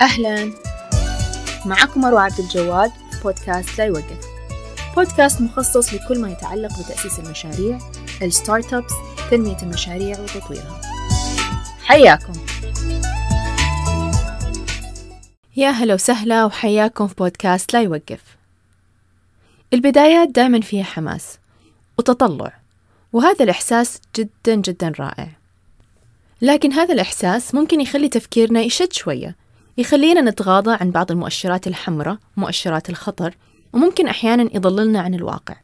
أهلا. معكم مروة عبد الجواد بودكاست لا يوقف. بودكاست مخصص لكل ما يتعلق بتأسيس المشاريع الستارت ابس تنمية المشاريع وتطويرها. حياكم. يا هلا وسهلا وحياكم في بودكاست لا يوقف. البدايات دائما فيها حماس وتطلع وهذا الإحساس جدا جدا رائع. لكن هذا الإحساس ممكن يخلي تفكيرنا يشد شوية يخلينا نتغاضى عن بعض المؤشرات الحمراء مؤشرات الخطر وممكن أحيانا يضللنا عن الواقع.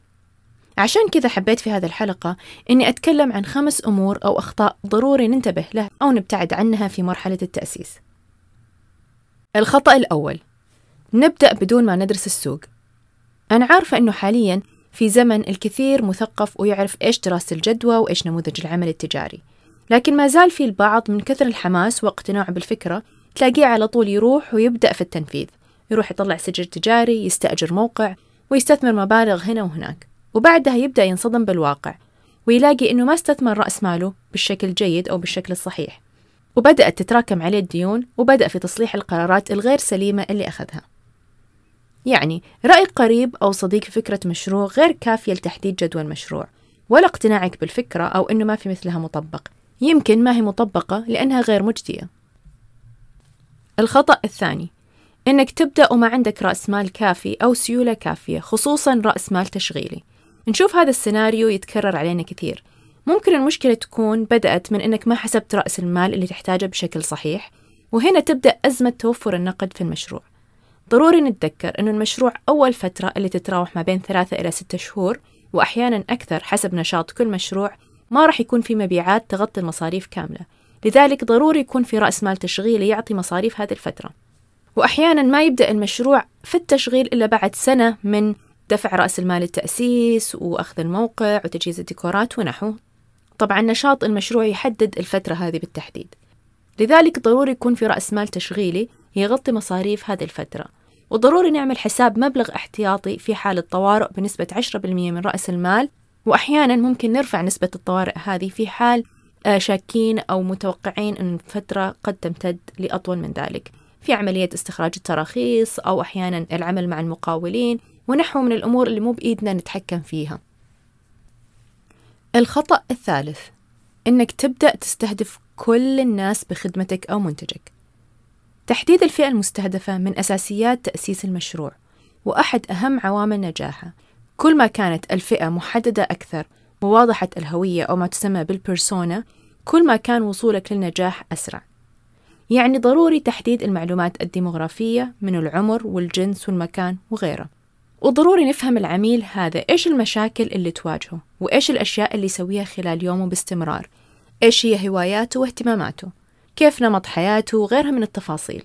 عشان كذا حبيت في هذه الحلقة إني أتكلم عن خمس أمور أو أخطاء ضروري ننتبه له أو نبتعد عنها في مرحلة التأسيس. الخطأ الأول. نبدأ بدون ما ندرس السوق. أنا عارفة أنه حاليا في زمن الكثير مثقف ويعرف إيش دراسة الجدوى وإيش نموذج العمل التجاري. لكن ما زال في البعض من كثر الحماس واقتناعه بالفكرة تلاقيه على طول يروح ويبدأ في التنفيذ. يروح يطلع سجل تجاري يستأجر موقع ويستثمر مبالغ هنا وهناك. وبعدها يبدأ ينصدم بالواقع ويلاقي إنه ما استثمر رأس ماله بالشكل الجيد أو بالشكل الصحيح. وبدأت تتراكم عليه الديون وبدأ في تصليح القرارات الغير سليمة اللي أخذها. يعني رأي قريب أو صديق في فكرة مشروع غير كافية لتحديد جدوى المشروع ولا اقتناعك بالفكرة أو إنه ما في مثلها مطبق. يمكن ما هي مطبقة لأنها غير مجدية. الخطأ الثاني إنك تبدأ وما عندك رأس مال كافي أو سيولة كافية خصوصا رأس مال تشغيلي. نشوف هذا السيناريو يتكرر علينا كثير. ممكن المشكلة تكون بدأت من إنك ما حسبت رأس المال اللي تحتاجه بشكل صحيح وهنا تبدأ أزمة توفر النقد في المشروع. ضروري نتذكر أن المشروع أول فترة اللي تتراوح ما بين ثلاثة إلى ستة شهور وأحيانا أكثر حسب نشاط كل مشروع ما راح يكون في مبيعات تغطي المصاريف كاملة. لذلك ضروري يكون في رأس مال تشغيلي يعطي مصاريف هذه الفترة. وأحيانا ما يبدأ المشروع في التشغيل إلا بعد سنة من دفع رأس المال التأسيس وأخذ الموقع وتجهيز الديكورات ونحو طبعا نشاط المشروع يحدد الفترة هذه بالتحديد. لذلك ضروري يكون في رأس مال تشغيلي يغطي مصاريف هذه الفترة. وضروري نعمل حساب مبلغ احتياطي في حال الطوارئ بنسبة 10% من رأس المال. وأحيانا ممكن نرفع نسبة الطوارئ هذه في حال شاكين أو متوقعين أن الفترة قد تمتد لأطول من ذلك. في عملية استخراج التراخيص أو أحيانا العمل مع المقاولين ونحو من الأمور اللي مو بإيدنا نتحكم فيها. الخطأ الثالث إنك تبدأ تستهدف كل الناس بخدمتك أو منتجك. تحديد الفئة المستهدفة من أساسيات تأسيس المشروع. وأحد أهم عوامل نجاحه كل ما كانت الفئة محددة أكثر وواضحة الهوية أو ما تسمى بالبرسونا كل ما كان وصولك للنجاح أسرع. يعني ضروري تحديد المعلومات الديموغرافية من العمر والجنس والمكان وغيره. وضروري نفهم العميل هذا إيش المشاكل اللي تواجهه وإيش الأشياء اللي يسويها خلال يومه باستمرار. إيش هي هواياته واهتماماته؟ كيف نمط حياته؟ وغيرها من التفاصيل.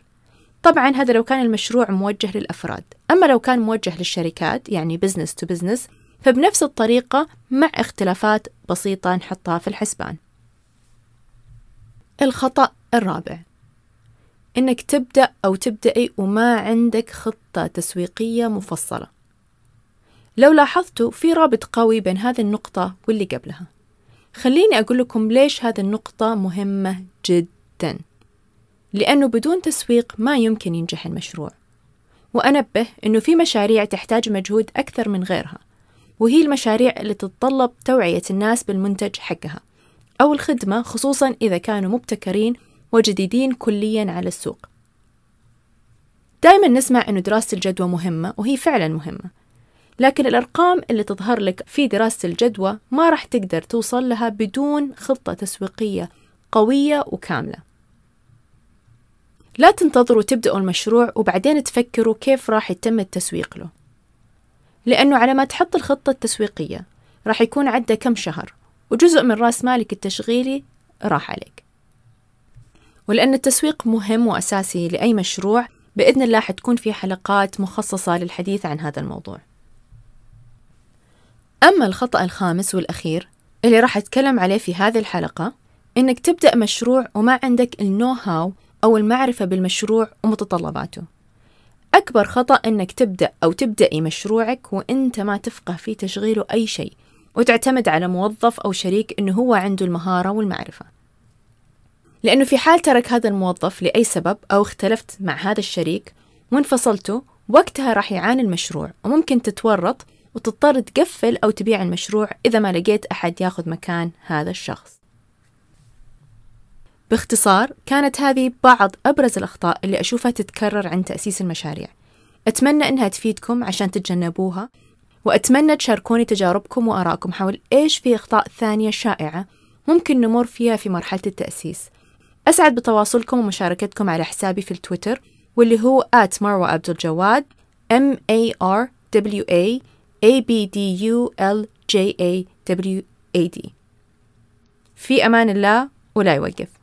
طبعا هذا لو كان المشروع موجه للأفراد. أما لو كان موجه للشركات يعني business to business فبنفس الطريقة مع اختلافات بسيطة نحطها في الحسبان. الخطأ الرابع. إنك تبدأ أو تبدأي وما عندك خطة تسويقية مفصلة. لو لاحظتوا في رابط قوي بين هذه النقطة واللي قبلها. خليني أقول لكم ليش هذه النقطة مهمة جدا. لأنه بدون تسويق ما يمكن ينجح المشروع. وأنبه أنه في مشاريع تحتاج مجهود أكثر من غيرها. وهي المشاريع اللي تتطلب توعية الناس بالمنتج حقها. أو الخدمة خصوصا إذا كانوا مبتكرين وجديدين كليا على السوق. دائما نسمع أنه دراسة الجدوى مهمة وهي فعلا مهمة. لكن الأرقام اللي تظهر لك في دراسة الجدوى ما راح تقدر توصل لها بدون خطة تسويقية قوية وكاملة. لا تنتظروا تبدأوا المشروع وبعدين تفكروا كيف راح يتم التسويق له. لأنه على ما تحط الخطة التسويقية راح يكون عدى كم شهر وجزء من رأس مالك التشغيلي راح عليك. ولأن التسويق مهم وأساسي لأي مشروع بإذن الله حتكون في حلقات مخصصة للحديث عن هذا الموضوع. أما الخطأ الخامس والأخير اللي راح أتكلم عليه في هذه الحلقة إنك تبدأ مشروع وما عندك النو هاو أو المعرفة بالمشروع ومتطلباته. أكبر خطأ إنك تبدأ أو تبدأي مشروعك وإنت ما تفقه في تشغيله أي شيء وتعتمد على موظف أو شريك إنه هو عنده المهارة والمعرفة. لأنه في حال ترك هذا الموظف لأي سبب أو اختلفت مع هذا الشريك وانفصلتوا وقتها راح يعاني المشروع وممكن تتورط وتضطر تقفل أو تبيع المشروع إذا ما لقيت أحد ياخذ مكان هذا الشخص. باختصار كانت هذه بعض أبرز الأخطاء اللي أشوفها تتكرر عند تأسيس المشاريع. أتمنى إنها تفيدكم عشان تتجنبوها وأتمنى تشاركوني تجاربكم وآراءكم حول إيش في أخطاء ثانية شائعة ممكن نمر فيها في مرحلة التأسيس. أسعد بتواصلكم ومشاركتكم على حسابي في التويتر واللي هو at مروة عبد الجواد M A R W A A B D U L J A W A D. في أمان الله ولا يوقف.